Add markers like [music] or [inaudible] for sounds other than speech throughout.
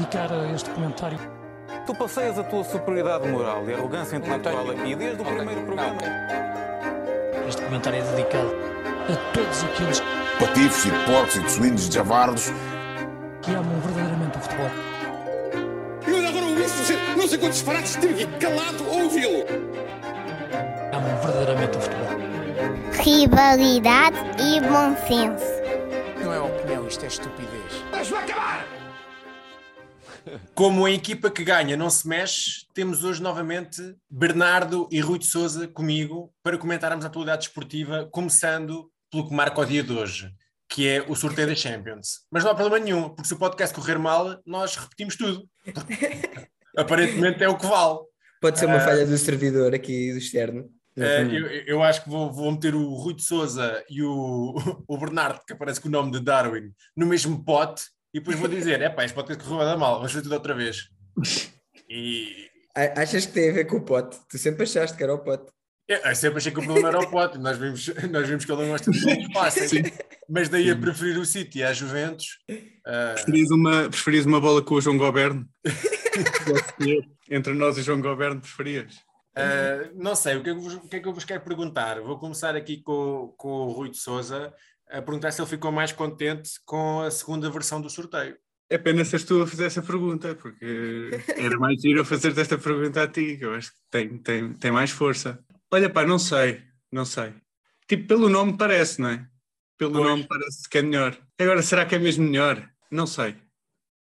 dedicar a este comentário. Tu passeias a tua superioridade moral e arrogância intelectual aqui desde o primeiro programa. Este comentário é dedicado a todos aqueles patifes e porcos e de suínos e javardos. que amam verdadeiramente o futebol. Eu agora ouvi-se dizer não sei quantos disparates, tive aqui calado ouvi-lo. Amam verdadeiramente o futebol. rivalidade e bom senso. Como a equipa que ganha não se mexe, temos hoje novamente Bernardo e Rui de Souza comigo para comentarmos a atualidade esportiva, começando pelo que marca o dia de hoje, que é o sorteio da Champions. Mas não há problema nenhum, porque se o podcast correr mal, nós repetimos tudo. [laughs] Aparentemente é o que vale. Pode ser uma Ah. falha do servidor aqui do externo. Eh, eu, eu acho que vou, vou meter o Rui de Souza e o, [laughs] o Bernardo, que aparece com o nome de Darwin, no mesmo pote, e depois vou dizer: é pá, este podcast correu a dar mal, vamos fazer tudo outra vez. [laughs] E A- Achas que tem a ver com o pote? Tu sempre achaste que era o pote. eu, eu sempre achei que o problema era o pote, nós vimos, [laughs] nós vimos que ele não gosta de [laughs] gols fáceis, mas daí a preferir o City à Juventus. ah, Preferias uma, preferias uma bola com o João Goberno? Entre nós e João Goberno, preferias? Uh, não sei, o que, é que vos- o que é que eu vos quero perguntar? Vou começar aqui com, com o Rui de Souza a perguntar se ele ficou mais contente com a segunda versão do sorteio. É pena seres tu a fazer essa pergunta, porque [laughs] era mais giro eu fazer-te esta pergunta a ti, que eu acho que tem, tem, tem mais força. Olha, pá, não sei, não sei. Tipo, pelo nome parece, não é? Pelo Pois. nome parece que é melhor. Agora, será que é mesmo melhor? Não sei.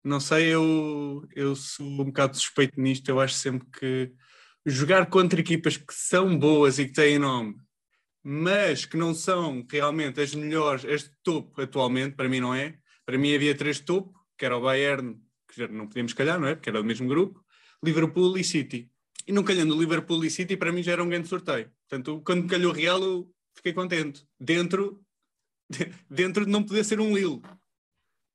Não sei, eu, eu sou um bocado suspeito nisto. Eu acho sempre que jogar contra equipas que são boas e que têm nome, mas que não são realmente as melhores, as de topo atualmente, para mim não é. Para mim havia três de topo, que era o Bayern, que já não podíamos calhar, não é? Porque era do mesmo grupo, Liverpool e City. E não calhando o Liverpool e City, para mim já era um grande sorteio. Portanto, quando calhou o Real, eu fiquei contente. Dentro, [laughs] dentro de não poder ser um Lille.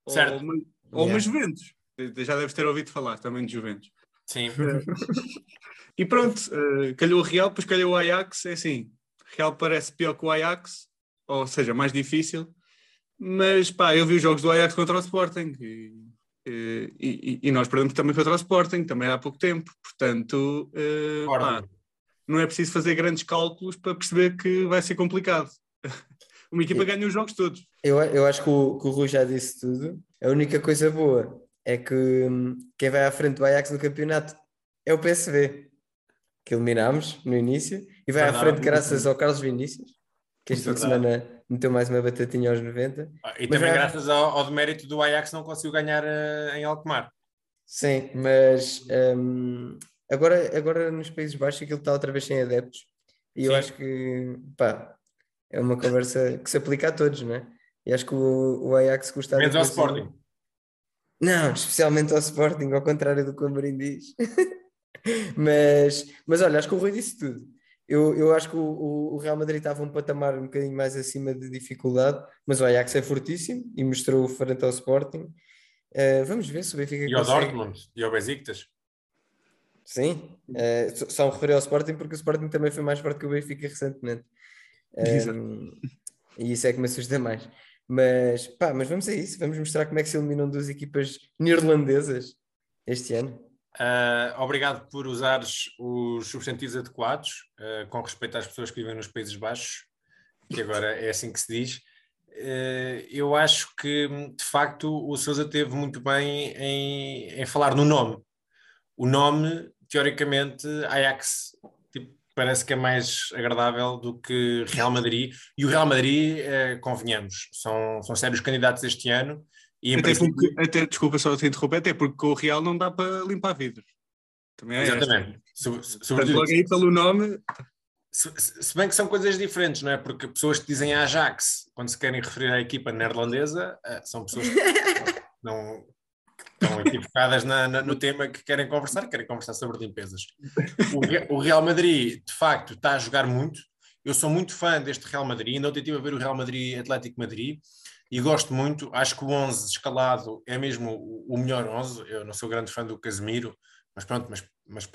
Certo. Ou uma, ou uma Yeah. Juventus. Já deves ter ouvido falar também de Juventus. Sim. [laughs] E pronto, eh, calhou o Real, depois calhou o Ajax, é assim, Real parece pior que o Ajax, ou seja, mais difícil, mas pá, eu vi os jogos do Ajax contra o Sporting e, e, e- e nós perdemos também contra o Sporting, também há pouco tempo, portanto, eh, pá, não é preciso fazer grandes cálculos para perceber que vai ser complicado. [laughs] Uma equipa ganha os jogos todos. Eu, eu acho que o, que o Rui já disse tudo. A única coisa boa é que hum, quem vai à frente do Ajax no campeonato é o PSV, que eliminámos no início, e vai à frente graças ao Carlos Vinícius, que este fim de semana meteu mais uma batatinha aos 90. Ah, E Mas também é- graças ao, ao demérito do Ajax não conseguiu ganhar eh, em Alkmaar. Sim, mas hum, agora, agora nos Países Baixos aquilo está outra vez sem adeptos, e eu Sim. acho que pá, é uma conversa que se aplica a todos, não é? E acho que o, o Ajax gostava Menos ao Sporting. Não, especialmente ao Sporting, ao contrário do que o Amorim diz. [laughs] mas, mas olha, acho que o Rui disse tudo. Eu, eu acho que o, o- o Real Madrid estava um patamar um bocadinho mais acima de dificuldade, mas o Ajax é fortíssimo e mostrou frente ao Sporting. Eh, vamos ver se o Benfica E ao consegue. Dortmund e ao Besiktas. Sim, eh, só- me referi ao Sporting porque o Sporting também foi mais forte que o Benfica recentemente. [laughs] Exato. Um, e isso é que me assusta mais. Mas pá, mas vamos a isso, vamos mostrar como é que se eliminam duas equipas neerlandesas este ano. Ah, obrigado por usares os substantivos adequados, ah, com respeito às pessoas que vivem nos Países Baixos, que agora é assim que se diz. Ah, eu acho que, de facto, o Sousa teve muito bem em, em falar no nome. O nome, teoricamente, Ajax, tipo, parece que é mais agradável do que Real Madrid. E o Real Madrid, convenhamos, são, são sérios candidatos este ano. E Até princípio- porque, até, desculpa só te interromper, até porque com o Real não dá para limpar vidros. Também é. Exatamente. Sobretudo, logo aí pelo nome, Se, se- bem que são coisas diferentes, não é? Porque pessoas que dizem Ajax, quando se querem referir à equipa neerlandesa, eh, são pessoas que [laughs] não, que estão equivocadas na- na- no tema que querem conversar, querem conversar sobre limpezas. O, o Real Madrid, de facto, está a jogar muito. Eu sou muito fã deste Real Madrid, ainda ontem estive a ver o Real Madrid Atlético Madrid e gosto muito. Acho que o 11 escalado é mesmo o, melhor 11. Eu não sou grande fã do Casemiro, mas pronto, mas, mas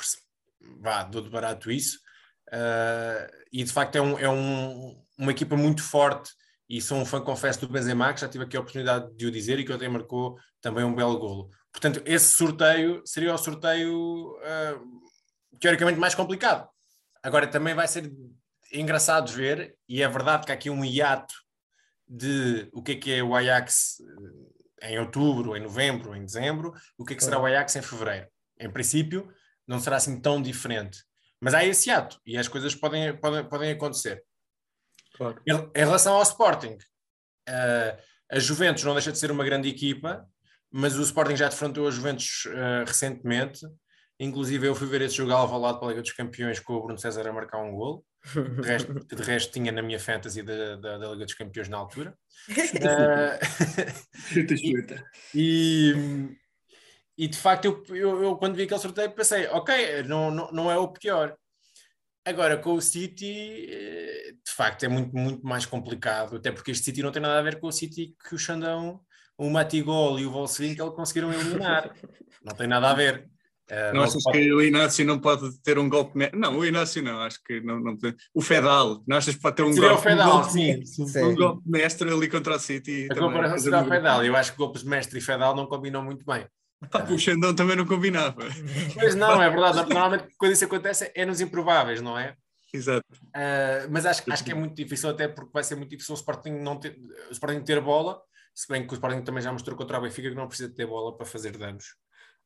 vá, dou de barato isso. Uh, e de facto é, um- é um- uma equipa muito forte e sou um fã, confesso, do Benzema, que já tive aqui a oportunidade de o dizer e que ontem marcou também um belo golo. Portanto, esse sorteio seria o sorteio uh, teoricamente mais complicado. Agora, também vai ser engraçado ver, e é verdade que há aqui um hiato de o que é que é o Ajax eh, em outubro, em novembro, em dezembro, o que é que será o Ajax em fevereiro. Em princípio, não será assim tão diferente. Mas há esse ato e as coisas podem, podem, podem acontecer. Claro. Em, em relação ao Sporting, uh, a Juventus não deixa de ser uma grande equipa, mas o Sporting já defrontou a Juventus uh, recentemente. Inclusive, eu fui ver esse jogo ao lado para a Liga dos Campeões com o Bruno César a marcar um gol. De resto, [laughs] de resto tinha na minha fantasy da, da, da Liga dos Campeões na altura. [laughs] uh, [laughs] e, e de facto, eu, eu, eu, quando vi aquele sorteio pensei, ok, não, não, não é o pior. Agora, com o City, eh, de facto, é muito, muito mais complicado, até porque este City não tem nada a ver com o City que o Xandão, o Matigol e o Volswinkel conseguiram eliminar. Não tem nada a ver. Uh, não achas pode... que o Inácio não pode ter um golpe mestre? Não, o Inácio não, acho que não, não O Fedal, não achas que pode ter um seria golpe, o Fedal, um golpe, sim, sim. Um golpe mestre ali contra o City? A comparação será o Fedal, eu acho que golpes mestre e Fedal não combinam muito bem. Ah, o Xandão também não combinava. Pois não, é verdade. Normalmente quando isso acontece é nos improváveis, não é? Exato. Uh, mas acho, acho que é muito difícil, até porque vai ser muito difícil o Sporting, não ter, o Sporting ter bola, se bem que o Sporting também já mostrou contra o Benfica que não precisa ter bola para fazer danos.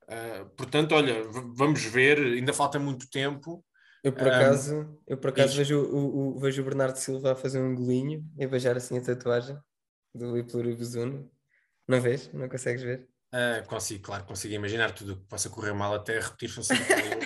Uh, portanto, olha, vamos ver, ainda falta muito tempo. Eu por acaso, um, eu por acaso vejo o, o, vejo o Bernardo Silva a fazer um golinho e beijar assim a tatuagem do Ipluribuzuno. Não vês? Não consegues ver? Uh, consigo, claro, consigo imaginar tudo o que possa correr mal até repetir-se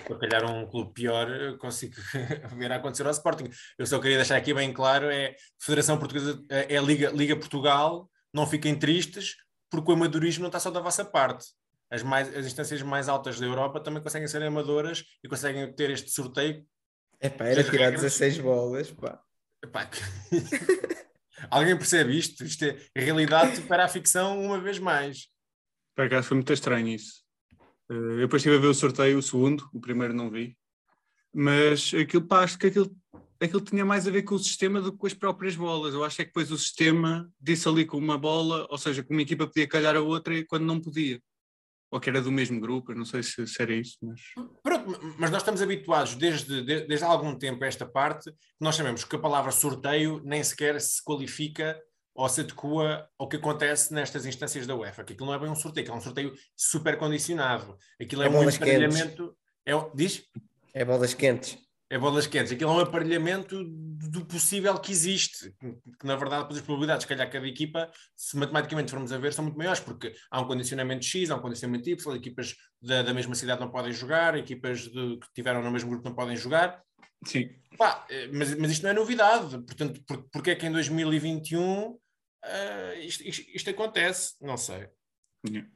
para [laughs] calhar um clube pior, consigo [laughs] ver a acontecer ao Sporting. Eu só queria deixar aqui bem claro: é Federação Portuguesa, é, é Liga, Liga Portugal, não fiquem tristes, porque o amadorismo não está só da vossa parte. As, mais, as instâncias mais altas da Europa também conseguem ser amadoras e conseguem ter este sorteio. É pá, era tirar 16 bolas, pá. Epá, que... [laughs] Alguém percebe isto? Isto é realidade para a ficção uma vez mais. Por acaso foi muito estranho isso. Eh, eu depois estive a ver o sorteio, o segundo, o primeiro não vi. Mas aquilo, pá, acho que aquilo, aquilo tinha mais a ver com o sistema do que com as próprias bolas. Eu acho é que depois o sistema disse ali com uma bola, ou seja, que uma equipa podia calhar a outra quando não podia. Ou que era do mesmo grupo, eu não sei se, se era isso, mas... Pronto, mas nós estamos habituados desde, desde, desde há algum tempo a esta parte, nós sabemos que a palavra sorteio nem sequer se qualifica ou se adequa ao que acontece nestas instâncias da UEFA, que aquilo não é bem um sorteio, aquilo é um sorteio super condicionado. Aquilo é, é muito aparelhamento. É, diz? É bolas quentes. É bolas quentes. Aquilo é um aparelhamento do possível que existe. Que, na verdade, as probabilidades, se calhar, cada equipa, se matematicamente formos a ver, são muito maiores, porque há um condicionamento X, há um condicionamento Y, equipas da, da mesma cidade não podem jogar, equipas de, que tiveram no mesmo grupo não podem jogar. Sim. Pá, eh, mas, mas isto não é novidade. Portanto, por, porque é que em 2021 uh, isto, isto, isto, acontece, não sei. Yeah.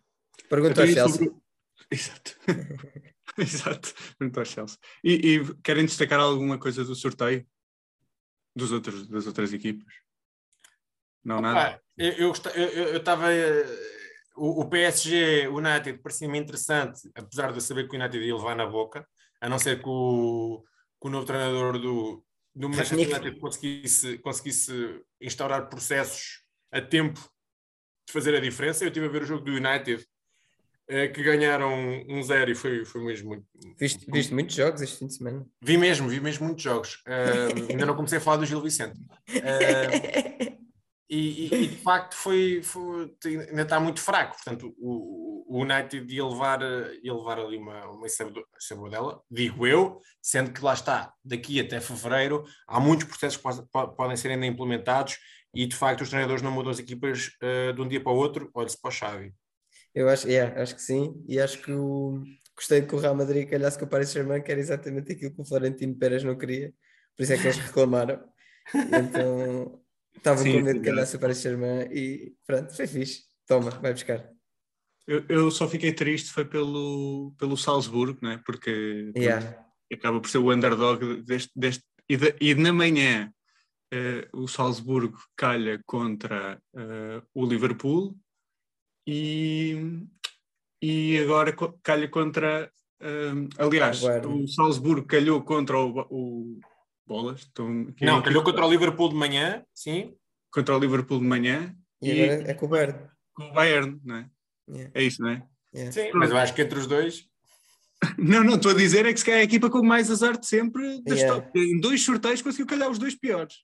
Pergunta ao Chelsea. Sobre... [laughs] Exato. [laughs] [laughs] Exato, pergunta ao Chelsea. E, e, querem destacar alguma coisa do sorteio dos outros, das outras equipas? Não, Opa, nada? Eu estava. Eh, o, o PSG United parecia-me interessante, apesar de eu saber que o United ia levar na boca, a não ser que o, que o novo treinador do, do Manchester United conseguisse, conseguisse instaurar processos a tempo de fazer a diferença. Eu estive a ver o jogo do United, que ganharam um zero e foi, foi mesmo muito. Viste, viste muitos jogos este fim de semana? Vi mesmo, vi mesmo muitos jogos. Uh, [laughs] ainda não comecei a falar do Gil Vicente. Uh, e, e, e, de facto foi, foi, ainda está muito fraco. Portanto, o, o United ia levar, ia levar ali uma, uma sabodela, digo eu, sendo que lá está, daqui até fevereiro, há muitos processos que podem ser ainda implementados e de facto os treinadores não mudam as equipas uh, de um dia para o outro, olha-se para o Xavi. Eu acho, yeah, acho que sim, e acho que o... gostei que o Real Madrid calhasse com o Paris Saint-Germain, que era exatamente aquilo que o Florentino Pérez não queria, por isso é que eles reclamaram. então estava com medo de calhasse o Paris Saint-Germain e pronto, foi fixe. Toma, vai buscar. Eu, eu, só fiquei triste foi pelo, pelo Salzburgo, né? porque, yeah. acaba por ser o underdog deste, deste e, de, e na manhã uh, o Salzburgo calha contra uh, o Liverpool e, e agora calha contra. Uh, aliás, o Salzburgo calhou contra o, o Bolas. Não, calhou contra o Liverpool de manhã, sim. contra o Liverpool de manhã E, e, agora é com o Bayern. com o Bayern, não é? Yeah. É isso, não é? Yeah. Sim, mas eu acho que entre os dois. [laughs] Não, não, estou a dizer é que se calhar é a equipa com mais azar de sempre Yeah. Em dois sorteios conseguiu calhar os dois piores.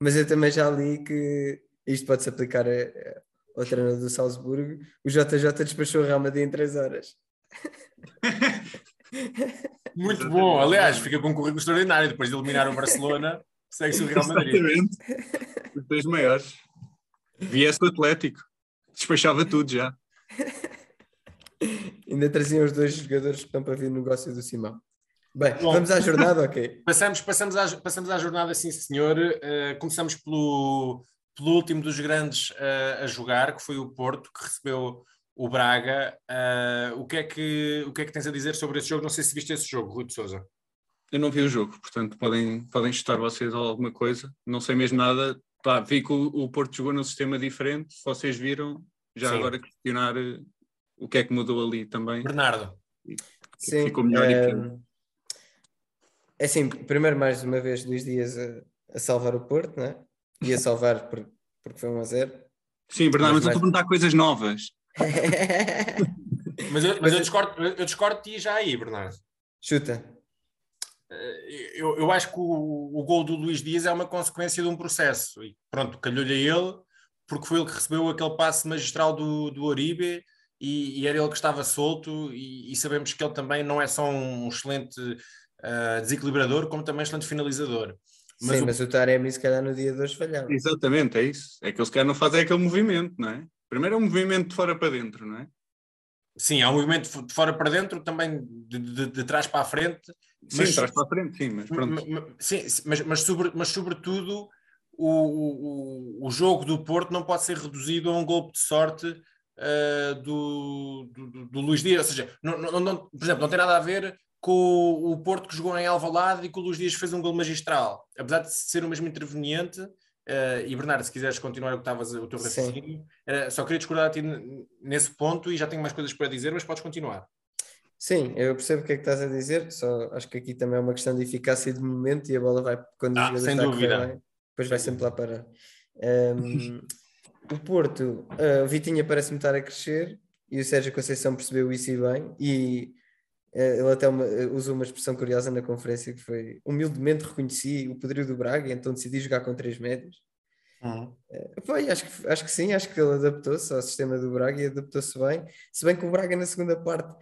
Mas eu também já li que isto pode-se aplicar a- ao treinador do Salzburgo. O JJ despachou o Real Madrid em 3 horas. [laughs] Muito bom. Aliás, fica com um currículo extraordinário. Depois de eliminar o Barcelona, segue-se o Real Madrid. Exatamente. Os dois maiores. Viesse o Atlético. Despachava tudo já. Ainda traziam os dois jogadores que estão para vir no negócio do Simão. Bem, Bom. vamos à jornada, ok? Passamos, passamos, à, passamos à jornada, sim, senhor. Eh, começamos pelo, pelo último dos grandes eh, a jogar, que foi o Porto, que recebeu o Braga. Eh, o, que é que, o que é que tens a dizer sobre esse jogo? Não sei se viste esse jogo, Rui de Souza. Eu não vi o jogo, portanto podem, podem chutar vocês alguma coisa. Não sei mesmo nada. Pá, vi que o, o Porto jogou num sistema diferente. Se vocês viram, já Sim. agora questionar eh, o que é que mudou ali também. Bernardo. Sim. Ficou melhor eh, diferente. é assim, primeiro mais uma vez Luís Dias a, a salvar o Porto, né? E a salvar por, porque foi 1 a 0. Sim, Bernardo, mas mas eu estou a perguntar coisas novas. [laughs] Mas eu, mas eu discordo, eu discordo de ti já aí, Bernardo. Chuta. Eh, Eu, eu acho que o, o gol do Luís Dias é uma consequência de um processo. E pronto, calhou-lhe a ele, porque foi ele que recebeu aquele passe magistral do, do Oribe e, e era ele que estava solto. E, e sabemos que ele também não é só um excelente ah, desequilibrador, como também excelente finalizador. Mas Sim, o- mas o Taremi se calhar no dia de hoje falhava. Exatamente, é isso. É que eles querem não fazer aquele movimento, não é? Primeiro é um movimento de fora para dentro, não é? Sim, há um movimento de fora para dentro, também de, de- de trás para a frente. Sim, Mas- traz para a frente, sim, mas pronto. Sim, mas, mas, sobre- mas sobretudo o, o, o jogo do Porto não pode ser reduzido a um golpe de sorte do, do, do- do Luís Dias. Ou seja, não, não- não- por exemplo, não tem nada a ver com o, Porto que jogou em Alvalade e que o Luís Dias fez um gol magistral. Apesar de ser o mesmo interveniente, ah, e Bernardo, se quiseres continuar o que estavas o teu raciocínio, era- só queria discordar a ti nesse ponto e já tenho mais coisas para dizer, mas podes continuar. Sim, eu percebo o que é que estás a dizer, só acho que aqui também é uma questão de eficácia de momento e a bola vai, quando Ah, sem dúvida. bem, depois vai sempre lá parar. Um, [laughs] o Porto, uh, o Vitinha parece-me estar a crescer e o Sérgio Conceição percebeu isso e bem, e uh, ele até uma- uh, usou uma expressão curiosa na conferência que foi humildemente reconheci o poderio do Braga, então decidi jogar com três médios. Foi, acho, que, acho que sim, acho que ele adaptou-se ao sistema do Braga e adaptou-se bem. Se bem que o Braga na segunda parte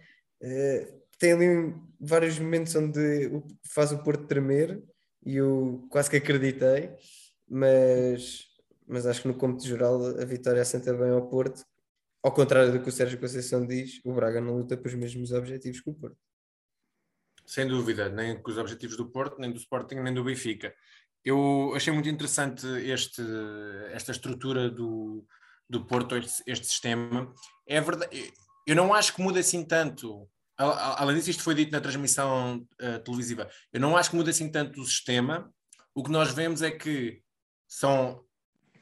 eh, tem ali vários momentos onde faz o Porto tremer e eu quase que acreditei, mas, mas acho que no cômputo geral a vitória assenta bem ao Porto. Ao contrário do que o Sérgio Conceição diz, o Braga não luta pelos mesmos objetivos que o Porto. Sem dúvida, nem com os objetivos do Porto, nem do Sporting, nem do Benfica. Eu achei muito interessante este, esta estrutura do, do Porto, este, este sistema. É verdade, eu não acho que muda assim tanto. Além disso, isto foi dito na transmissão eh, televisiva. Eu não acho que muda assim tanto o sistema. O que nós vemos é que são,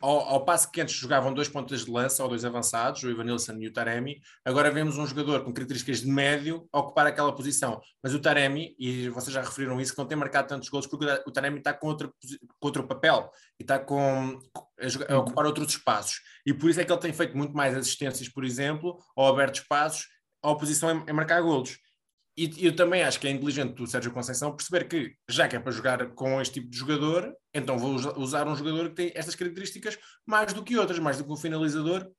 ao, ao passo que antes jogavam dois pontas de lança ou dois avançados, o Ivanilson e o Taremi, agora vemos um jogador com características de médio a ocupar aquela posição. Mas o Taremi, e vocês já referiram isso, que não tem marcado tantos gols porque o Taremi está com, outra, posi- com outro papel e está com, a, a ocupar outros espaços. E por isso é que ele tem feito muito mais assistências, por exemplo, ou aberto espaços, a oposição em, em marcar golos. E eu também acho que é inteligente do Sérgio Conceição perceber que, já que é para jogar com este tipo de jogador, então vou usa- usar um jogador que tem estas características mais do que outras, mais do que um finalizador,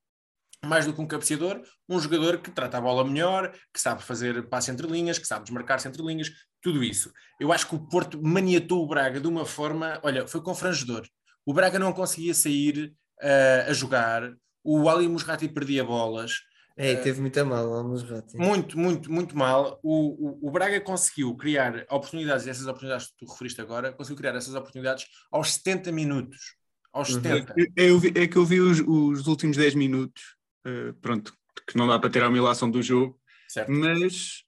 mais do que um cabeceador, um jogador que trata a bola melhor, que sabe fazer passe entre linhas, que sabe desmarcar-se entre linhas, tudo isso. Eu acho que o Porto maniatou o Braga de uma forma, olha, foi confrangedor. O Braga não conseguia sair ah, a jogar, o Ali Musrati perdia bolas, É, e teve muito a mal, alguns ratos. muito, muito, muito mal. O, o, o Braga conseguiu criar oportunidades, e essas oportunidades que tu referiste agora, conseguiu criar essas oportunidades aos 70 minutos. Aos Uhum. 70. Eu- eu vi- é que eu vi os, os últimos 10 minutos, eh, pronto, que não dá para ter a humilhação do jogo, Certo? mas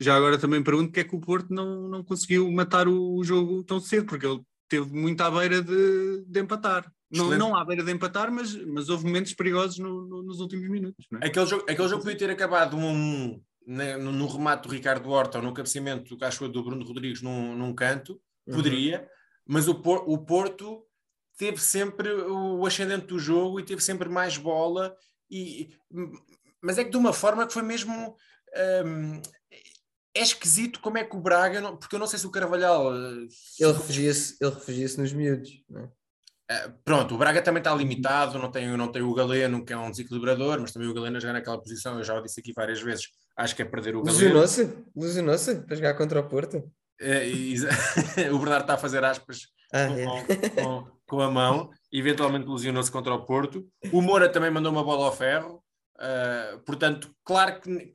já agora também pergunto porque é que o Porto não, não conseguiu matar o jogo tão cedo, porque ele teve muito à beira de, de empatar. Não, não à beira de empatar, mas, mas houve momentos perigosos no- no- nos últimos minutos. Não é? Aquele jogo, aquele jogo podia ter acabado um, a um, né, no, no remate do Ricardo Horta ou no cabeceamento do Cachoeiro do Bruno Rodrigues num, num canto, Uhum. poderia, mas o, Por- o Porto teve sempre o ascendente do jogo e teve sempre mais bola, e, mas é que de uma forma que foi mesmo. hum, é esquisito como é que o Braga, porque eu não sei se o Carvalhal. eh, Ele refugia-se ele refugia nos miúdos. Não é? Eh, Pronto, o Braga também está limitado, não tem, não tem o Galeno, que é um desequilibrador, mas também o Galeno jogar naquela posição, eu já o disse aqui várias vezes, acho que é perder o Galeno. Lesionou-se? Lesionou-se para jogar contra o Porto? E- [laughs] o Bernardo está a fazer aspas Ah, com, é. com- com a mão, eventualmente lesionou-se contra o Porto. O Moura também mandou uma bola ao ferro, eh, portanto, claro que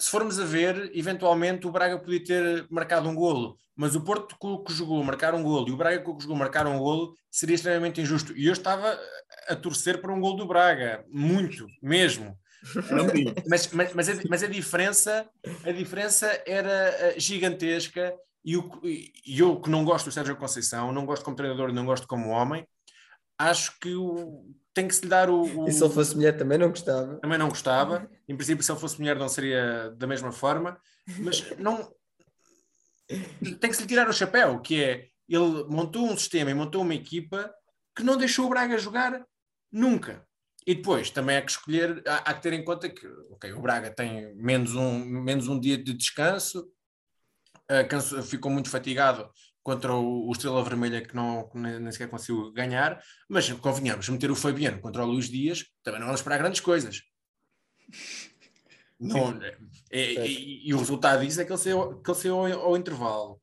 se formos a ver, eventualmente o Braga podia ter marcado um golo, mas o Porto que jogou marcar um golo e o Braga que jogou marcar um golo seria extremamente injusto. E eu estava a torcer para um golo do Braga, muito, mesmo. mas, mas, mas, a, mas a diferença a diferença era eh, gigantesca e, o, e eu que não gosto do Sérgio Conceição, não gosto como treinador, não gosto como homem, acho que o, tem que se lhe dar o, o- E se ele fosse mulher também não gostava. também não gostava. Em princípio, se ele fosse mulher, não seria da mesma forma, mas não tem que se lhe tirar o chapéu, que é ele montou um sistema e montou uma equipa que não deixou o Braga jogar nunca. E depois também há que escolher, há, há que ter em conta que ok, o Braga tem menos um, menos um dia de descanso, ah, canso- ficou muito fatigado contra o, o Estrela Vermelha que, não, nem, sequer conseguiu ganhar, mas convenhamos, meter o Fabiano contra o Luís Dias também não vamos esperar grandes coisas. Não, é- é- e, e o resultado disso é que ele saiu, que ele saiu ao, ao intervalo.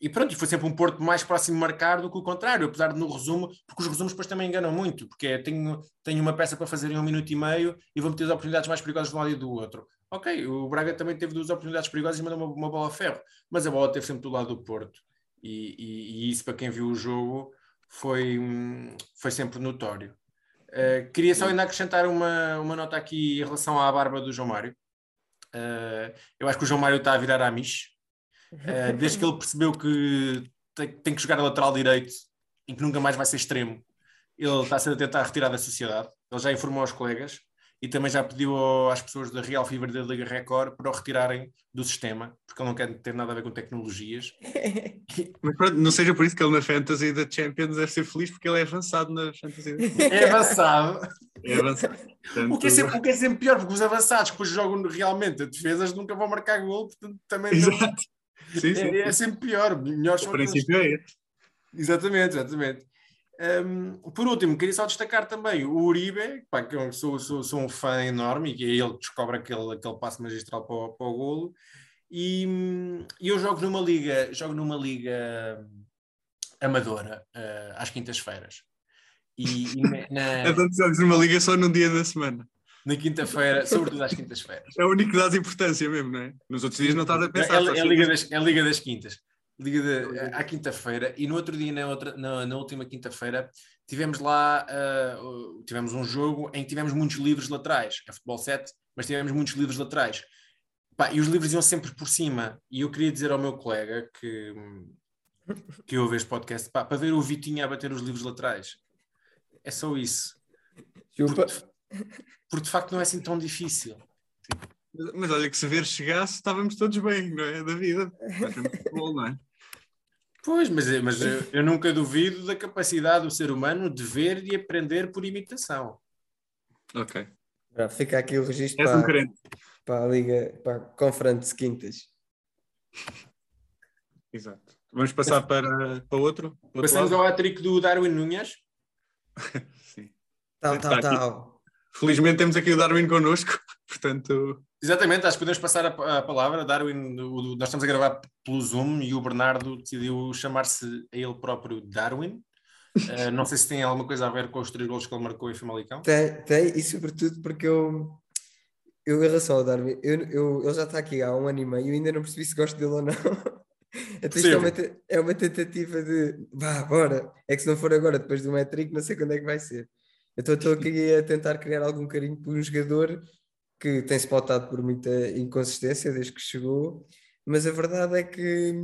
E pronto, e foi sempre um Porto mais próximo de marcar do que o contrário, apesar de no resumo, porque os resumos depois também enganam muito, porque é, tenho, tenho uma peça para fazer em um minuto e meio e vou meter as oportunidades mais perigosas de um lado e do outro. Ok, o Braga também teve duas oportunidades perigosas e mandou uma, uma bola a ferro, mas a bola teve sempre do lado do Porto. E, e- e isso, para quem viu o jogo, foi, foi sempre notório. Uh, queria só ainda acrescentar uma, uma nota aqui em relação à barba do João Mário. Uh, eu acho que o João Mário está a virar a Mish. Uh, desde que ele percebeu que tem, tem que jogar a lateral direito e que nunca mais vai ser extremo, ele está-se a tentar retirar da sociedade. Ele já informou aos colegas e também já pediu ao- às pessoas da Real Fever da Liga Record para o retirarem do sistema, porque ele não quer ter nada a ver com tecnologias. [laughs] Mas pronto, não seja por isso que ele na Fantasy da Champions deve ser feliz porque ele é avançado na Fantasy da É avançado. É avançado. Portanto, O que, é sempre, o que é sempre pior, porque os avançados que depois jogam realmente a defesas nunca vão marcar gol, portanto também não- Exato. Sim, sim. é, é sempre pior. Melhores O princípio é esse. Exatamente, exatamente. Hum, por último, queria só destacar também o Uribe, pá, que eu sou, sou, sou um fã enorme e que é ele que descobre aquele, aquele passo magistral para o, para o golo. E, eu jogo numa liga, jogo numa liga amadora, eh, às quintas-feiras. E, e na- [laughs] Então jogas numa liga só num dia da semana. na quinta-feira, sobretudo às quintas-feiras. É o único que dás importância mesmo, não é? Nos outros dias não estás a pensar. É, só é, a Liga das, é a Liga das Quintas. Liga de, à quinta-feira, e no outro dia, na, outra, na, na última quinta-feira, tivemos lá o- tivemos um jogo em que tivemos muitos livros laterais. É futebol 7, mas tivemos muitos livros laterais. Pá, e os livros iam sempre por cima. E eu queria dizer ao meu colega que, que ouve este podcast, pá, para ver o Vitinho a bater os livros laterais. É só isso. Chupa. Porque de facto não é assim tão difícil. Mas, olha que se ver chegasse, estávamos todos bem, não é? Da vida. Bom, não é? Pois, mas, mas eu, [laughs] eu nunca duvido da capacidade do ser humano de ver e aprender por imitação. Ok. Pronto, Fica aqui o registro És um para, para a Liga, para a Conference Quintas. Exato. Vamos passar para, para outro? Para outro Passamos lado? ao hat-trick do Darwin Nunes. [laughs] Sim. Tal, tal, tal. Felizmente temos aqui o Darwin connosco, [laughs] portanto, Exatamente, acho que podemos passar a, a palavra. Darwin, o- nós estamos a gravar pelo Zoom e o Bernardo decidiu chamar-se a ele próprio Darwin. [laughs] Eh, não sei se tem alguma coisa a ver com os três golos que ele marcou em Famalicão. Tem, tem, e sobretudo porque eu, eu em relação ao Darwin, eu, eu, ele já está aqui há um ano e meio e eu ainda não percebi se gosto dele ou não. [laughs] Então isto é uma, é uma tentativa de vá, bora. É que se não for agora, depois do metric, não sei quando é que vai ser. Então estou aqui a tentar criar algum carinho por um jogador que tem-se pautado por muita inconsistência desde que chegou, mas a verdade é que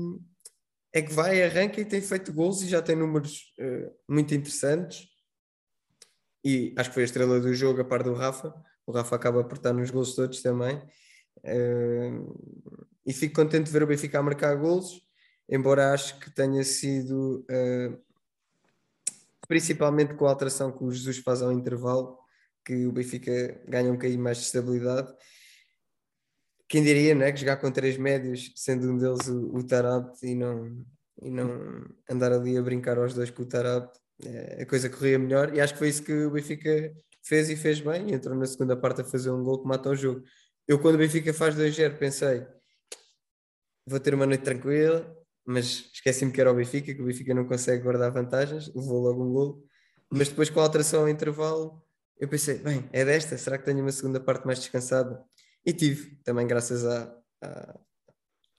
é que vai, arranca e tem feito gols e já tem números eh, muito interessantes e acho que foi a estrela do jogo a par do Rafa. O Rafa acaba por estar nos gols todos também. Eh, e fico contente de ver o Benfica a marcar gols embora acho que tenha sido uh, principalmente com a alteração que o Jesus faz ao intervalo, que o Benfica ganha um bocadinho mais de estabilidade. Quem diria né, que jogar com três médios, sendo um deles o, o Tarab, e não, e não andar ali a brincar aos dois com o Tarab, é, a coisa corria melhor. E acho que foi isso que o Benfica fez e fez bem. E entrou na segunda parte a fazer um gol que mata o jogo. Eu, quando o Benfica faz 2-0, pensei vou ter uma noite tranquila, mas esqueci-me que era o Benfica, que o Benfica não consegue guardar vantagens, levou logo um gol. Mas depois, com a alteração ao intervalo, eu pensei, bem, é desta, será que tenho uma segunda parte mais descansada? E tive, também graças à, à,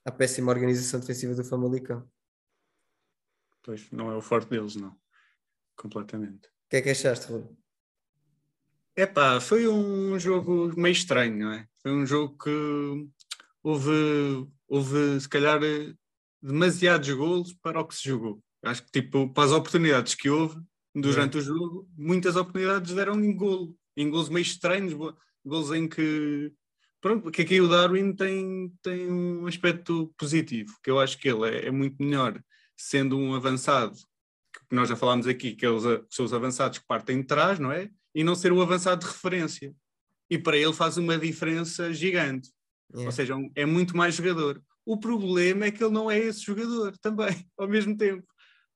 à péssima organização defensiva do Famalicão. Pois, não é o forte deles, não. Completamente. O que é que achaste, Rui? Epá, foi um jogo meio estranho, não é? Foi um jogo que houve, houve se calhar, demasiados golos para o que se jogou. Acho que, tipo, para as oportunidades que houve durante é. o jogo, muitas oportunidades deram em golo, em golos meio estranhos, golos em que. Pronto, que aqui o Darwin tem, tem um aspecto positivo, que eu acho que ele é, é muito melhor sendo um avançado, que nós já falámos aqui, que eles são os avançados que partem de trás, não é? E não ser o avançado de referência. E para ele faz uma diferença gigante. Yeah. Ou seja, é muito mais jogador. O problema é que ele não é esse jogador também, [laughs] ao mesmo tempo.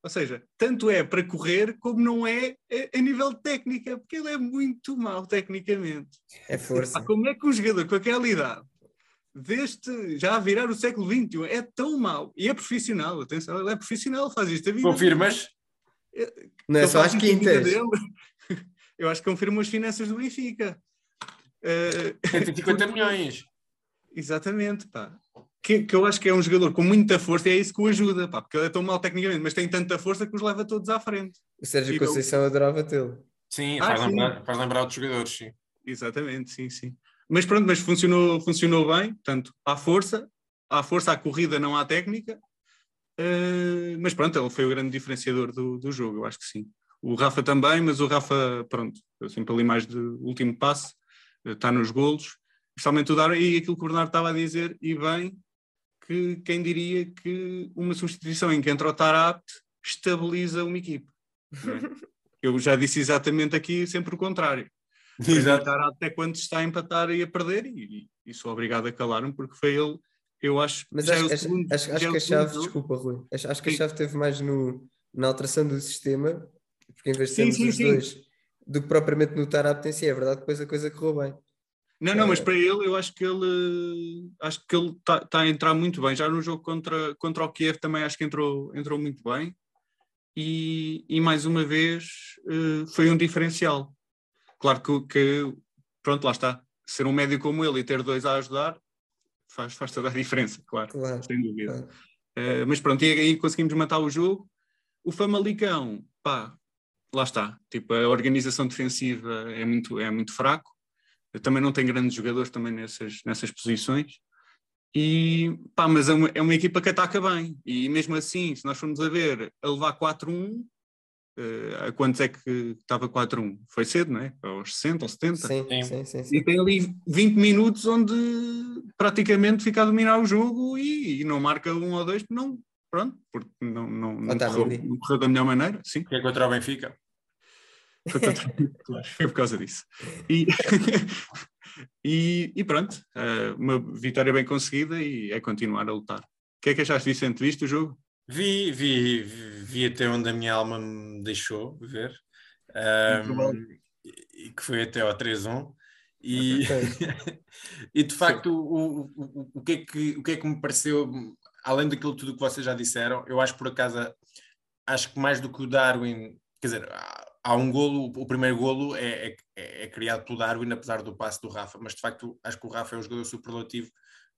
Ou seja, tanto é para correr como não é a, nível de técnica, porque ele é muito mau tecnicamente. É força. como é que um jogador com aquela idade, deste já a virar o século XXI, é tão mau e é profissional? Atenção, ele é profissional, faz isto a vida. Confirmas? Não é só às quintas. [laughs] Eu acho que confirmo as finanças do Benfica. Uh, 150 [laughs] milhões. Exatamente, pá que, que, eu acho que é um jogador com muita força e é isso que o ajuda, pá, porque ele é tão mal tecnicamente, mas tem tanta força que os leva todos à frente. O Sérgio Conceição eu... adorava tê-lo. Sim, ah, faz, sim. Lembrar, faz lembrar outros jogadores, sim. Exatamente, sim, sim. Mas pronto, mas funcionou, funcionou bem, portanto, há força, há força, há corrida, não há técnica. Uh, mas pronto, ele foi o grande diferenciador do, do jogo, eu acho que sim. O Rafa também, mas o Rafa, pronto, sempre ali mais de último passe, está nos golos, especialmente o Darwin, e aquilo que o Bernardo estava a dizer, e bem, que quem diria que uma substituição em que entra o Tarabt estabiliza uma equipe. É? [laughs] Eu já disse exatamente aqui sempre o contrário. Exato. até quando está a empatar e a perder, e, e sou obrigado a calar-me, porque foi ele, eu acho. Mas acho, é segundo, acho, acho é que a chave, desculpa, Rui, acho, acho que a chave teve mais no, na alteração do sistema, porque em vez de sermos os sim. dois, do que propriamente no Tarabt em si, é verdade, depois a coisa correu bem. Não, não, mas para ele eu acho que ele acho que ele está tá a entrar muito bem. Já no jogo contra, contra o Kiev também acho que entrou, entrou muito bem. E, e mais uma vez uh, foi um diferencial. Claro que, que, pronto, lá está. Ser um médio como ele e ter dois a ajudar faz, faz toda a diferença, claro, claro sem dúvida. Claro. Uh, mas pronto, e aí conseguimos matar o jogo. O Famalicão, pá, lá está. Tipo, a organização defensiva é muito, é muito fraco também não tenho grandes jogadores também nessas, nessas posições. E, pá, mas é uma, é uma equipa que ataca bem. E mesmo assim, se nós formos a ver, a levar 4-1, uh, eh, a quantos é que estava 4-1? Foi cedo, não é? Aos 60 ou 70? Sim, sim, sim, sim, E tem ali 20 minutos onde praticamente fica a dominar o jogo e, e não marca um ou dois, não, pronto, porque não, não, não, correu, não correu da melhor maneira. Sim. Que é contra o Benfica. Foi por causa disso. E, [laughs] e, e, pronto, eh, uma vitória bem conseguida e é continuar a lutar. O que é que achaste, Vicente? Viste o jogo? Vi, vi, vi até onde a minha alma me deixou ver. Um, e que foi até ao 3-1. E, [laughs] e de facto, o, o, o, que é que, o que é que me pareceu, além daquilo tudo que vocês já disseram, eu acho por acaso, acho que mais do que o Darwin, quer dizer, há um golo, o primeiro golo é, é, é, criado pelo Darwin, apesar do passe do Rafa, mas de facto acho que o Rafa é um jogador superlativo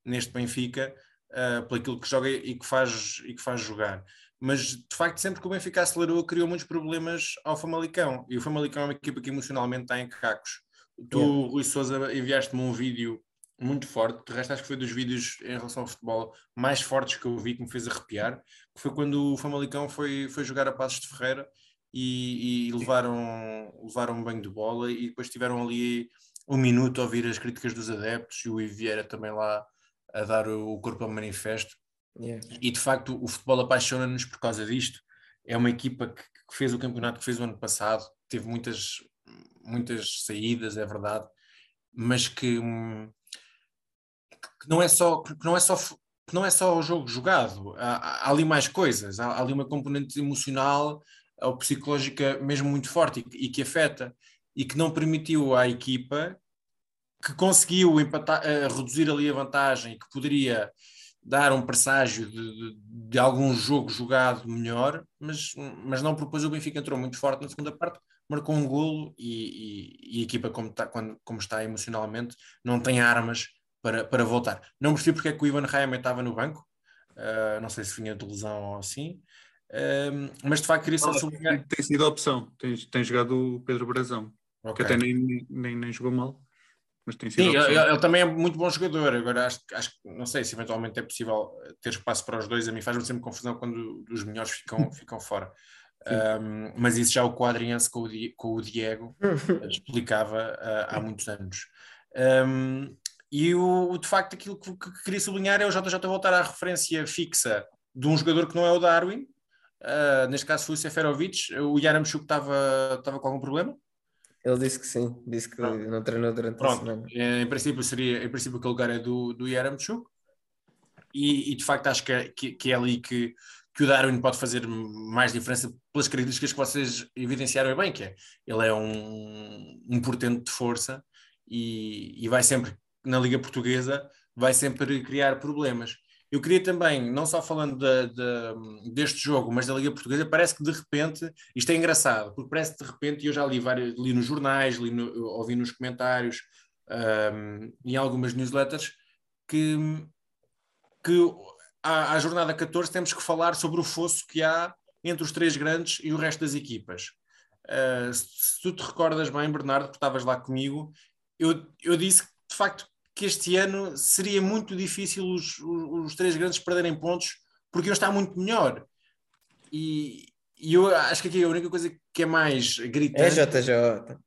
neste Benfica, uh, por aquilo que joga e que, faz, e que faz jogar. Mas de facto, sempre que o Benfica acelerou, criou muitos problemas ao Famalicão. E o Famalicão é uma equipa que emocionalmente está em cacos. Tu, yeah. Rui Souza, enviaste-me um vídeo muito forte. De resto, acho que foi dos vídeos em relação ao futebol mais fortes que eu vi, que me fez arrepiar. Que foi quando o Famalicão foi, foi jogar a Passos de Ferreira e, e levaram, levaram um banho de bola e depois tiveram ali um minuto a ouvir as críticas dos adeptos e o Iviera também lá a dar o corpo ao manifesto. Yeah. E de facto o futebol apaixona-nos por causa disto. É uma equipa que, que fez o campeonato que fez o ano passado, teve muitas, muitas saídas, é verdade, mas que, que não é só que não é só que não é só o jogo jogado, há, há ali mais coisas, há, há ali uma componente emocional ou psicológica mesmo muito forte e, e que afeta e que não permitiu à equipa que conseguiu empatar, uh, reduzir ali a vantagem, que poderia dar um presságio de, de, de, algum jogo jogado melhor, mas, mas não propôs. O Benfica entrou muito forte na segunda parte, marcou um golo e, e, e a equipa, como está, quando, como está emocionalmente, não tem armas para, para voltar. Não percebi porque é que o Ivan Raime estava no banco, uh, não sei se vinha de lesão ou assim, uh, mas de facto queria só sublinhar. Tem sido a opção, tem, tem jogado o Pedro Brazão, okay. que até nem, nem, nem jogou mal. Mas tem sido Sim, ele, ele, também é muito bom jogador. Agora, acho, acho não sei se eventualmente é possível ter espaço para os dois. A mim faz-me sempre confusão quando os melhores ficam, [laughs] ficam fora. Um, mas isso já o Quadriense com o, com o Diego [laughs] explicava uh, há muitos anos. Um, e o, de facto, aquilo que, que, queria sublinhar é o JJ voltar à referência fixa de um jogador que não é o Darwin. Uh, neste caso foi o Seferovic. O Yaramchuk estava, estava com algum problema? Ele disse que sim, disse que Pronto. não treinou durante Pronto. a semana. Em princípio, seria, em princípio, aquele lugar é do, do Yaramchuk. E, e de facto acho que é, que, que é ali que, que o Darwin pode fazer mais diferença pelas características que vocês evidenciaram bem, que é ele é um, um portento de força e, e vai sempre, na Liga Portuguesa, vai sempre criar problemas. Eu queria também, não só falando de, de, deste jogo, mas da Liga Portuguesa, parece que de repente, isto é engraçado, porque parece que de repente, e eu já li, vários, li nos jornais, li no, ouvi nos comentários, um, em algumas newsletters, que, que à, à, jornada 14 temos que falar sobre o fosso que há entre os três grandes e o resto das equipas. Uh, se, tu te recordas bem, Bernardo, porque estavas lá comigo, eu, eu disse que de facto que este ano seria muito difícil os, os, os três grandes perderem pontos porque eu está muito melhor. E, e, eu acho que aqui a única coisa que é mais gritante. É JJ.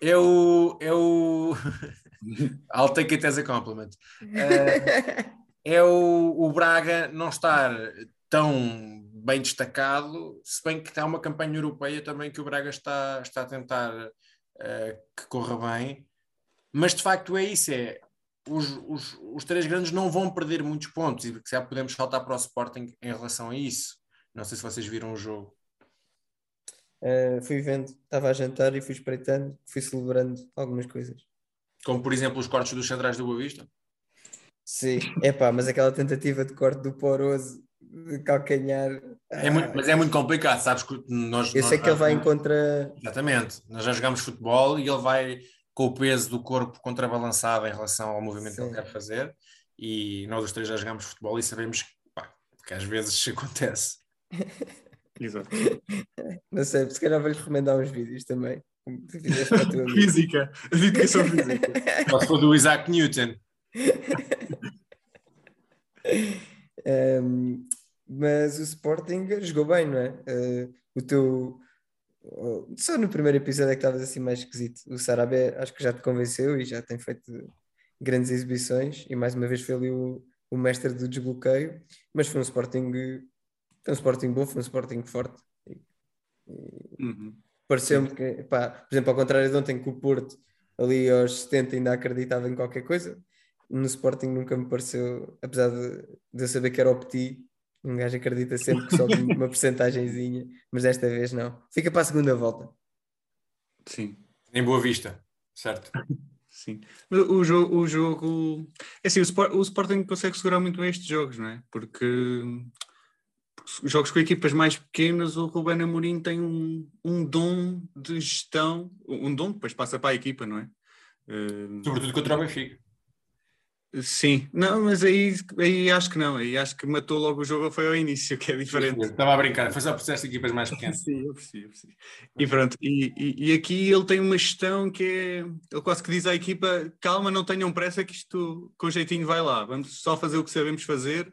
É o. É o... [laughs] I'll take it as a compliment. Uh, [laughs] é o, o Braga não estar tão bem destacado, se bem que há uma campanha europeia também que o Braga está, está a tentar uh, que corra bem, mas de facto é isso: é os, os, os, três grandes não vão perder muitos pontos e já podemos faltar para o Sporting em relação a isso. Não sei se vocês viram o jogo. Uh, fui vendo, estava a jantar e fui espreitando, fui celebrando algumas coisas. Como por exemplo os cortes dos centrais do Boa Vista? Sim, é pá, mas aquela tentativa de corte do poroso de calcanhar. É muito, mas é muito complicado, sabes que nós. Eu nós, sei que ele vai em contra. Exatamente, nós já jogamos futebol e ele vai com o peso do corpo contrabalançado em relação ao movimento Sim. que ele quer fazer. E nós os três já jogamos futebol e sabemos pá, que às vezes isso [laughs] acontece. [laughs] Exato. Não sei, se calhar vou-lhe recomendar uns vídeos também. [laughs] física, educação física. Ou se for do Isaac Newton. um, mas o Sporting jogou bem, não é? Uh, o teu só no primeiro episódio é que estavas assim mais esquisito. O Sarabé acho que já te convenceu e já tem feito grandes exibições e mais uma vez foi ali o, o mestre do desbloqueio, mas foi um Sporting um Sporting bom, foi um Sporting forte. Uhum. Pareceu-me que, pá, por exemplo, ao contrário de ontem que o Porto ali aos 70 ainda acreditava em qualquer coisa, no Sporting nunca me pareceu, apesar de, de eu saber que era o Petit, um gajo acredita sempre que sobe uma porcentagemzinha, mas desta vez não. Fica para a segunda volta. Sim. Em Boa Vista, certo? Sim. Mas o jogo, o jogo. É assim, o, Sport, o Sporting consegue segurar muito bem estes jogos, não é? Porque, porque jogos com equipas mais pequenas, o Ruben Amorim tem um, um dom de gestão, um dom depois passa para a equipa, não é? Uh... Sobretudo contra o Benfica. Sim, não, mas aí, aí acho que não, aí acho que matou logo o jogo, foi ao início, que é diferente. Estava a brincar, foi só por ser equipas mais [laughs] pequenas. Sim, eu percebi, eu percebi. E pronto, e, e, e, aqui ele tem uma gestão que é, ele quase que diz à equipa, calma, não tenham pressa que isto com jeitinho vai lá, vamos só fazer o que sabemos fazer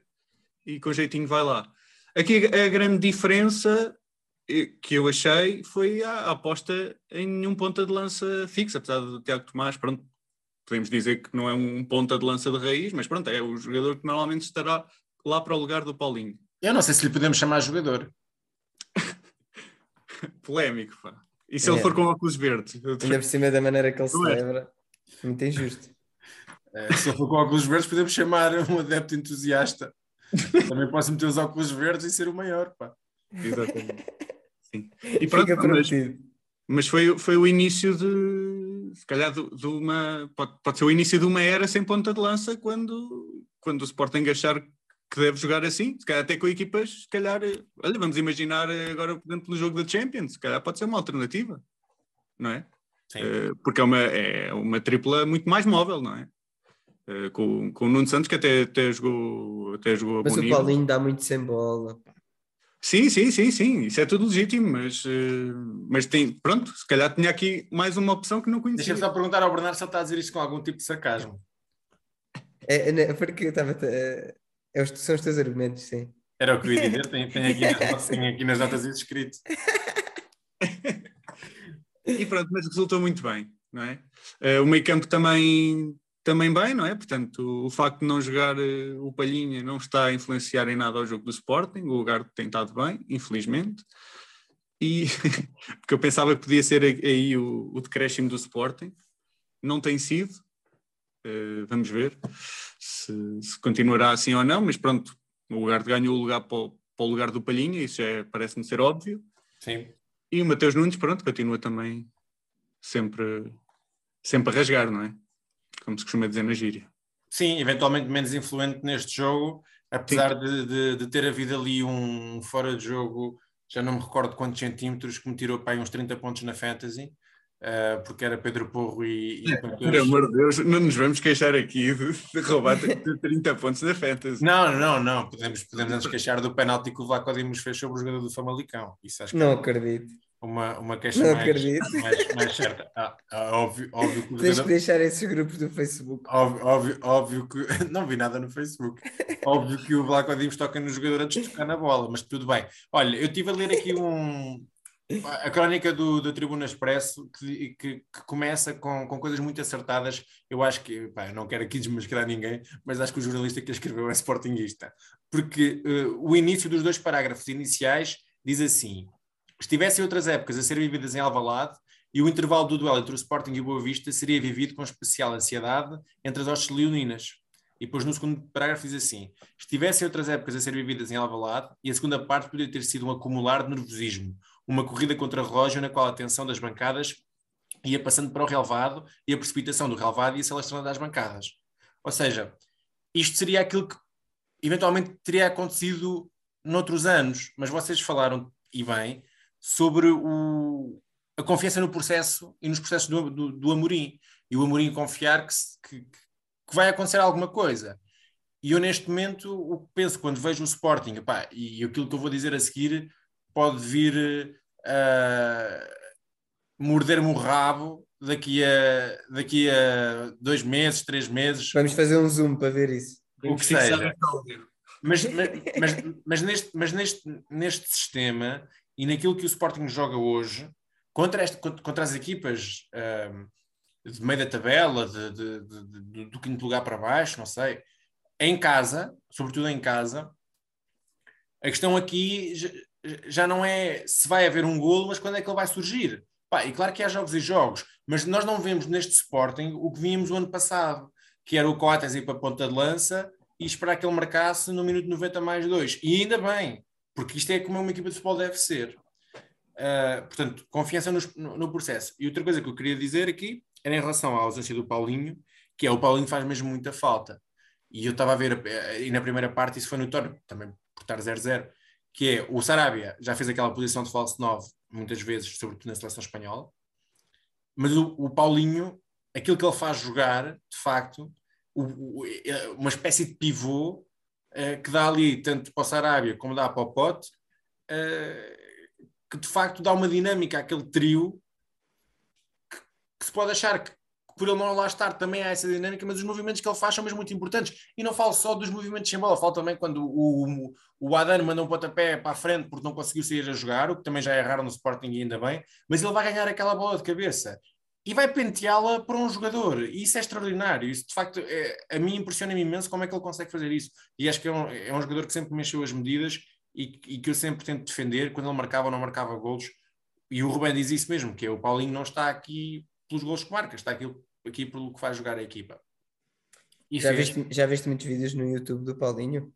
e com jeitinho vai lá. Aqui a grande diferença que eu achei foi a aposta em nenhum ponta de lança fixo, apesar do Tiago Tomás, pronto, podemos dizer que não é um ponta de lança de raiz, mas pronto, é o jogador que normalmente estará lá para o lugar do Paulinho. Eu não sei se lhe podemos chamar jogador. [laughs] Polémico, pá. E se É. ele for com óculos verdes? Ainda por cima da maneira que ele Não é? celebra. Muito injusto. Eh, se ele for com óculos verdes, podemos chamar um adepto entusiasta. Também posso meter os óculos verdes e ser o maior. Pá. Exatamente. [laughs] Sim. E pronto, Fica mas, prometido. mas foi, foi o início de, se calhar, de, de uma. Pode, pode ser o início de uma era sem ponta de lança quando, quando o Sporting achar que deve jogar assim, se calhar até com equipas, se calhar, olha, vamos imaginar agora, por exemplo, no jogo da Champions, se calhar pode ser uma alternativa, não é? Sim. Eh, porque é uma, é uma tripla muito mais móvel, não é? Eh, com, com o Nuno Santos, que até, até jogou, até jogou a Mas bom o nível. Paulinho dá muito sem bola. Sim, sim, sim, sim, isso é tudo legítimo, mas, eh, mas tem, pronto, se calhar tinha aqui mais uma opção que não conhecia. Deixa-me só perguntar ao Bernardo se ele está a dizer isto com algum tipo de sarcasmo. É, é, né, porque eu estava. É, é os- são os teus argumentos, sim. Era o que eu ia dizer, tem, tem aqui, nas [laughs] notas- tem aqui nas notas isso escrito. [laughs] E pronto, mas resultou muito bem, não é? Eh, o meio campo também, também bem, não é? Portanto, o facto de não jogar eh, o Palhinha não está a influenciar em nada ao jogo do Sporting, o lugar tem estado bem, infelizmente. E [laughs] porque eu pensava que podia ser aí o, o decréscimo do Sporting, não tem sido. Eh, vamos ver se, se continuará assim ou não, mas pronto, o lugar ganhou o lugar para o, para o lugar do Palhinha, isso é- parece-me ser óbvio. Sim. E o Mateus Nunes, pronto, continua também sempre, sempre a rasgar, não é? Como se costuma dizer na gíria. Sim, eventualmente menos influente neste jogo, apesar de, de, de ter havido ali um fora de jogo, já não me recordo quantos centímetros, que me tirou para aí uns 30 pontos na Fantasy, eh, porque era Pedro Porro e, e Por Mateus- amor de Deus, não nos vamos queixar aqui de, de roubar [laughs] 30 pontos na Fantasy. Não, não, não, podemos, podemos nos queixar do penalti que o Vlaco Dimos fez sobre o jogador do Famalicão. Isso acho que Não é acredito. Uma, uma queixa Não mais, mais, mais certa. Ah, ah, óbvio, óbvio que Tens que deixar esses grupos do Facebook. Óbvio, óbvio, óbvio que. [laughs] Não vi nada no Facebook. Óbvio que o Black Dimos toca no jogador antes de tocar na bola, mas tudo bem. Olha, eu estive a ler aqui um. A crónica do, do Tribuna Expresso que, que, que começa com, com coisas muito acertadas. Eu acho que, pá, eu não quero aqui desmascarar ninguém, mas acho que o jornalista que a escreveu é sportinguista. Porque eh, o início dos dois parágrafos iniciais diz assim: estivessem outras épocas a ser vividas em Alvalade, e o intervalo do duelo entre o Sporting e o Boa Vista seria vivido com especial ansiedade entre as hostes leoninas. E depois no segundo parágrafo diz assim: estivessem outras épocas a ser vividas em Alvalade, e a segunda parte poderia ter sido um acumular de nervosismo, uma corrida contra relógio na qual a atenção das bancadas ia passando para o relevado e a precipitação do relevado ia se alastrando às bancadas. Ou seja, isto seria aquilo que eventualmente teria acontecido noutros anos, mas vocês falaram, e bem, sobre o, a confiança no processo e nos processos do, do, do Amorim. E o Amorim confiar que, que, que vai acontecer alguma coisa. E eu, neste momento, o que penso quando vejo o Sporting, epá, e aquilo que eu vou dizer a seguir pode vir a morder-me o rabo daqui a, daqui a dois meses, três meses, Vamos fazer um zoom para ver isso. o que seja. Mas, mas, mas, mas neste, mas neste, neste sistema e naquilo que o Sporting joga hoje, contra, este, contra, as equipas ahm, de meio da tabela, de, de- de- do quinto lugar para baixo, não sei, em casa, sobretudo em casa, a questão aqui já, não é se vai haver um golo, mas quando é que ele vai surgir. Pá, e claro que há jogos e jogos, mas nós não vemos neste Sporting o que víamos o ano passado, que era o Coates ir para a ponta de lança e esperar que ele marcasse no minuto 90 mais 2. E ainda bem, porque isto é como uma equipa de futebol deve ser. Uh, portanto, confiança no, no processo. E outra coisa que eu queria dizer aqui era em relação à ausência do Paulinho, que é o Paulinho faz mesmo muita falta. E eu estava a ver, eh, e na primeira parte isso foi notório, também por estar 0-0, que é o Sarabia já fez aquela posição de falso 9 muitas vezes, sobretudo na seleção espanhola, mas o, o Paulinho, aquilo que ele faz jogar, de facto, o- o- é uma espécie de pivô eh, que dá ali tanto para o Sarabia como dá para o Pote, eh, que de facto dá uma dinâmica àquele trio que, que se pode achar que por ele não lá estar também há essa dinâmica, mas os movimentos que ele faz são mesmo muito importantes. E não falo só dos movimentos sem bola, falo também quando o, o, o Adano manda um pontapé para a frente porque não conseguiu sair a jogar, o que também já raro no Sporting e ainda bem, mas ele vai ganhar aquela bola de cabeça. E vai penteá-la para um jogador. E isso é extraordinário. Isso, de facto, é, a mim impressiona-me imenso como é que ele consegue fazer isso. E acho que é um, é um jogador que sempre mexeu as medidas e, e, que eu sempre tento defender quando ele marcava ou não marcava golos. E o Rubén diz isso mesmo, que é o Paulinho não está aqui pelos golos que marca, está aqui, aqui pelo que faz jogar a equipa. E já, fez... viste, já viste muitos vídeos no YouTube do Paulinho?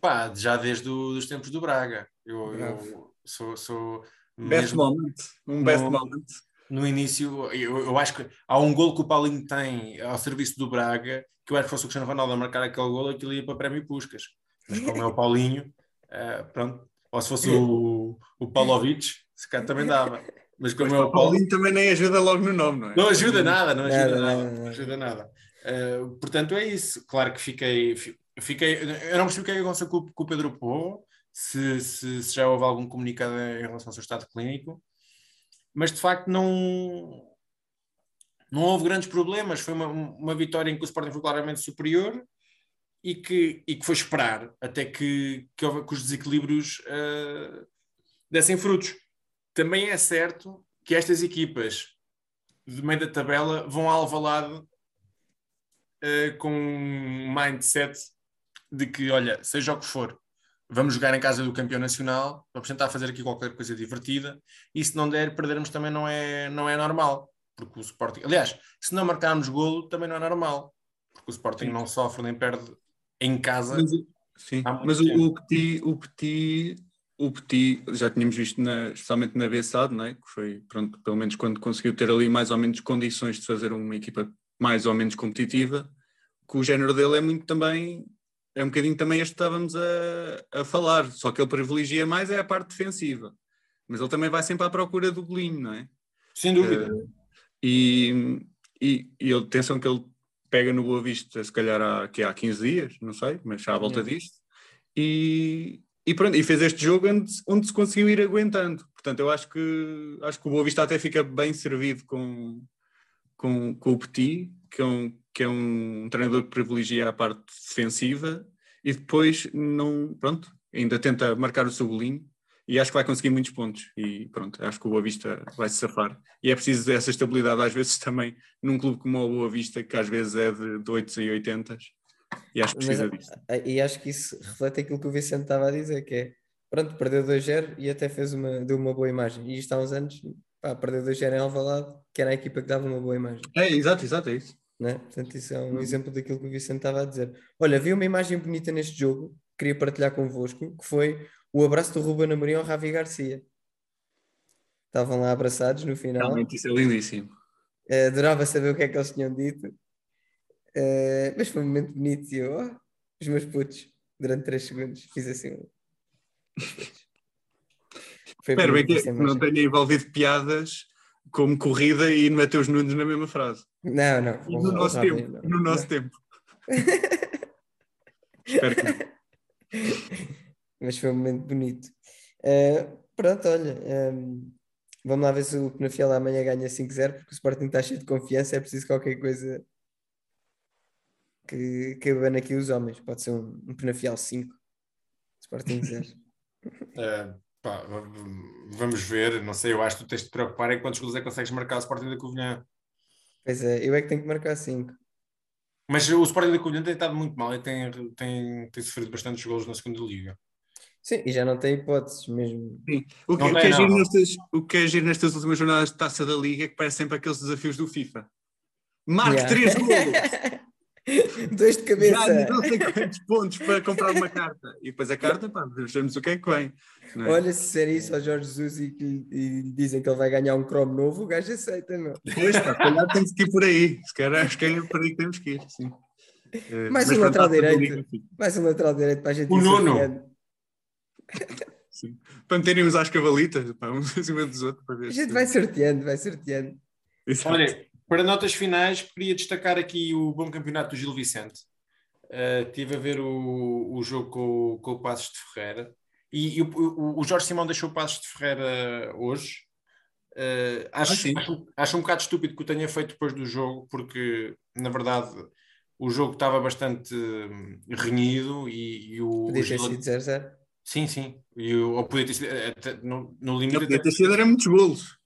Pá, já desde os tempos do Braga. Eu, eu sou, sou Best moment. Um best no, moment. No início, eu, eu, acho que há um gol que o Paulinho tem ao serviço do Braga, que eu acho que fosse o Cristiano Ronaldo a marcar aquele gol, aquilo ia para prémio Puscas. Mas como é o Paulinho, uh, pronto. Ou se fosse o, o Paulovic, se calhar também dava. Mas como é o Paulinho também nem ajuda logo no nome, não é? Não ajuda nada, não ajuda nada. nada, não ajuda nada. Uh, portanto, é isso. Claro que fiquei. fiquei eu não percebi o que é que aconteceu com, com o Pedro Povo se, se, se, já houve algum comunicado em relação ao seu estado clínico, mas de facto não, não houve grandes problemas. Foi uma, uma vitória em que o Sporting foi claramente superior e que, e que foi esperar até que, que, houve, que os desequilíbrios uh, dessem frutos. Também é certo que estas equipas de meio da tabela vão ao Alvalade uh, com um mindset de que, olha, seja o que for, vamos jogar em casa do campeão nacional, vamos tentar fazer aqui qualquer coisa divertida, e se não der, perdermos também não é, não é normal, porque o Sporting, aliás, se não marcarmos golo, também não é normal, porque o Sporting sim. não sofre nem perde em casa. Mas, sim, mas o, o, Petit, o, Petit, o Petit, já tínhamos visto, na, especialmente na BSAD, não é? que foi, pronto, pelo menos quando conseguiu ter ali mais ou menos condições de fazer uma equipa mais ou menos competitiva, que o género dele é muito também é um bocadinho também este que estávamos a, a falar, só que ele privilegia mais é a parte defensiva. Mas ele também vai sempre à procura do golinho, não é? Sem dúvida. Uh, e, e, e atenção que ele pega no Boa Vista, se calhar há, que há 15 dias, não sei, mas já à volta é. disto. E, e pronto, e fez este jogo onde, onde se conseguiu ir aguentando. Portanto, eu acho que, acho que o Boa Vista até fica bem servido com, com, com o Petit, que é um, que é um treinador que privilegia a parte defensiva e depois não, pronto, ainda tenta marcar o seu golinho e acho que vai conseguir muitos pontos e pronto, acho que o Boa Vista vai se safar e é preciso essa estabilidade às vezes também num clube como o Boa Vista que às vezes é de, de 8 e 80 e acho que precisa Mas, disso. E acho que isso reflete aquilo que o Vicente estava a dizer, que é pronto, perdeu 2-0 e até fez uma, deu uma boa imagem e isto há uns anos pá, perdeu 2-0 em Alvalade que era a equipa que dava uma boa imagem. É, exato, exato, é isso. Né? Portanto, isso é um uhum. exemplo daquilo que o Vicente estava a dizer. Olha, vi uma imagem bonita neste jogo, queria partilhar convosco, que foi o abraço do Ruben Amorim ao Ravi Garcia. Estavam lá abraçados no final. Realmente isso é lindíssimo. Uh, adorava saber o que é que eles tinham dito. Uh, mas foi um momento bonito e eu, oh, os meus putos, durante 3 segundos, fiz assim. [laughs] Espero bem que não tenha envolvido piadas como corrida e Mateus Nunes na mesma frase. Não, não. No nosso tempo. Não. No nosso tempo. [laughs] Espero que não. Mas foi um momento bonito. Uh, pronto, olha. Um, vamos lá ver se o Penafiel amanhã ganha 5-0, porque o Sporting está cheio de confiança. É preciso qualquer coisa que, que abane aqui os homens. Pode ser um, um Penafiel 5. Sporting 0. uh, [laughs] pá, vamos ver. Não sei, eu acho que tu tens de te preocupar em quantos gols é que consegues marcar o Sporting da Covilhã. Pois é, eu é que tenho que marcar 5. Mas o Sporting da Covilhã tem estado muito mal e tem, tem, tem sofrido bastantes golos na segunda liga. Sim, e já não tem hipóteses mesmo. Sim. O, que, o, que é giro nestas, o que é giro nestas últimas jornadas de taça da liga é que parece sempre aqueles desafios do FIFA. Marque yeah. três golos! [laughs] [laughs] Dois de cabeça. Já não sei quantos pontos para comprar uma carta. E depois a carta, pá, vejamos o que é que vem. É? Olha, se ser isso ao Jorge Jesus e que e dizem que ele vai ganhar um Chrome novo, o gajo aceita, não? Pois, pá, calhar tem que ir por aí. Se calhar acho que é por aí que temos que ir, sim. Eh, mais um lateral direito. Mais um lateral direito para a gente O nono. Sim. Para meterem-nos às cavalitas, pá, uns acima dos outros. Para ver a gente vai sorteando, vai sorteando. Exato. Olha, para notas finais, queria destacar aqui o bom campeonato do Gil Vicente. Uh, tive a ver o, o jogo com, com o Passos de Ferreira e, e o, o, o, Jorge Simão deixou o Passos de Ferreira hoje. Uh, acho, ah, acho, acho, um bocado estúpido que o tenha feito depois do jogo, porque na verdade o jogo estava bastante hum, renhido e, e o. Podia ter sido 0-0. Sim, sim. E o, ou podia ter sido. Até, no, no limite. Podia ter sido, era muitos golos.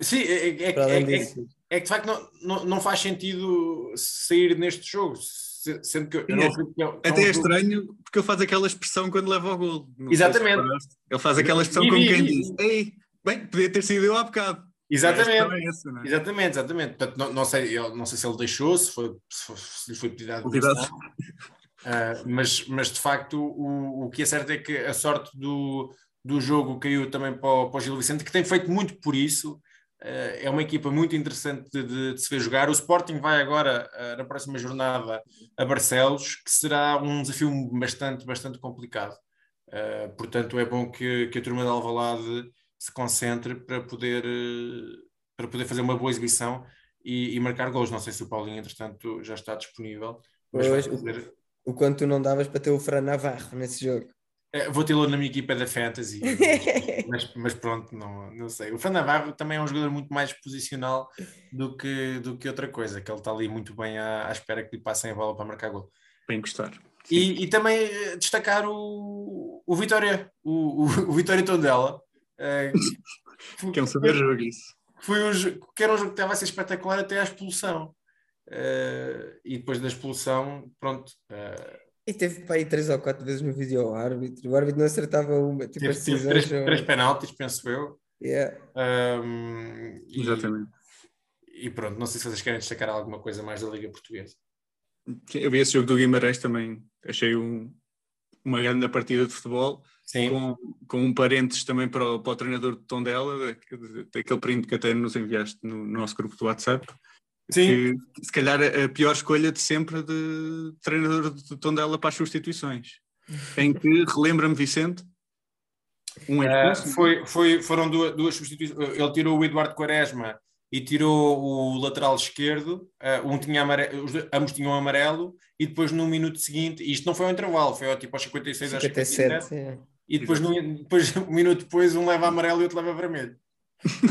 Sim, é, é- é- é- é- é que de facto não, não, não faz sentido sair neste jogo, se- sendo que eu eu não Sim, acredito que é- que é Até é estranho porque ele faz aquela expressão quando leva ao gol. Se Exatamente. reparaste. Ele faz aquela expressão Vi, como vi, quem vi. diz: Ei, bem, podia ter sido eu há bocado. Exatamente. é essa, é? Exatamente, exatamente. Portanto, não, não sei, eu não sei se ele deixou, se, foi, se, foi- se lhe foi pedida a. Ah, mas, mas de facto o, o que é certo é que a sorte do, do jogo caiu também para o, para o Gil Vicente, que tem feito muito por isso. Ah, é uma equipa muito interessante de, de- se ver jogar. O Sporting vai agora, ah, na próxima jornada, a Barcelos, que será um desafio bastante, bastante complicado. Ah, portanto, é bom que, que a turma de Alvalade se concentre para poder, eh, para poder fazer uma boa exibição e, e marcar gols. Não sei se o Paulinho, entretanto, já está disponível. Mas Pois, fazer- O quanto tu não davas para ter o Fran Navarro nesse jogo. Eh, Vou tê-lo na minha equipa da Fantasy, [laughs] mas, mas pronto, não, não sei. O Fran Navarro também é um jogador muito mais posicional do que, do que outra coisa, que ele está ali muito bem à, à espera que lhe passem a bola para marcar gol. Bem gostar. E, e também eh, destacar o, o Vitória, o, o, o Vitória Tondela. eh, Que é um saber jogo isso. foi um, que era um jogo que estava a ser espetacular até à expulsão. Eh, e depois da expulsão, pronto. eh, E teve para aí três ou quatro vezes no vídeo ao árbitro. O árbitro não acertava uma. Tipo, teve, as teve decisões. três, são- três penaltis, penso eu. Yeah. E- Exatamente. E pronto, não sei se vocês querem destacar alguma coisa mais da Liga Portuguesa. Eu vi esse jogo do Guimarães também. Achei um- uma grande partida de futebol. Sim, Com, com um parênteses também para o, para o treinador de Tondela, da- daquele print que até nos enviaste no, no nosso grupo do WhatsApp. Sim. que se calhar a pior escolha de sempre de treinador de Tondela para as substituições. Em que, relembra-me Vicente, um expulso, foi, foi, foram duas, duas substituições. Ele tirou o Eduardo Quaresma e tirou o lateral esquerdo. Ah, um tinha amarelo, dois- ambos tinham amarelo. E depois, no minuto seguinte, isto não foi ao intervalo, foi tipo aos 56 aos 57. 57. yeah. E depois, no, depois, um minuto depois, um leva amarelo e outro leva vermelho.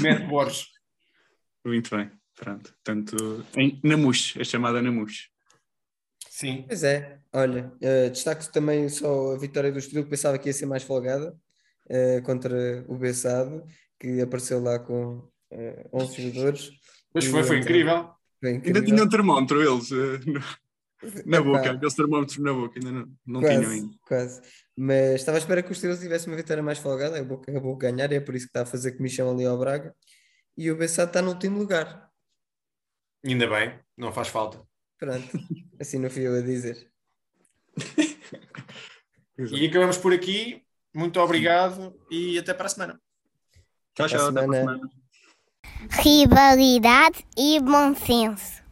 Mete Borges. muito bem, pronto. Portanto, em Namush, é chamada Namush. Sim. Pois é, olha, eh, destaco também só a vitória do Estoril, que pensava que ia ser mais folgada eh, contra o Bessado, que apareceu lá com eh, 11 jogadores. Mas foi, foi então, incrível. foi Ainda incrível. tinham um termómetro eles no- na Epá. boca, aqueles termómetros na boca, ainda não, não tinham Quase, ainda. quase. Mas estava à espera que o Estoril tivesse uma vitória mais folgada, acabou, acabou de ganhar, e é por isso que está a fazer comissão ali ao Braga. E o Bessado está no último lugar. Ainda bem, não faz falta. Pronto, assim não fui eu a dizer. E acabamos por aqui. Muito obrigado e até para a semana. Tchau, Até a tchau, até para a semana. Rivalidade e bom senso.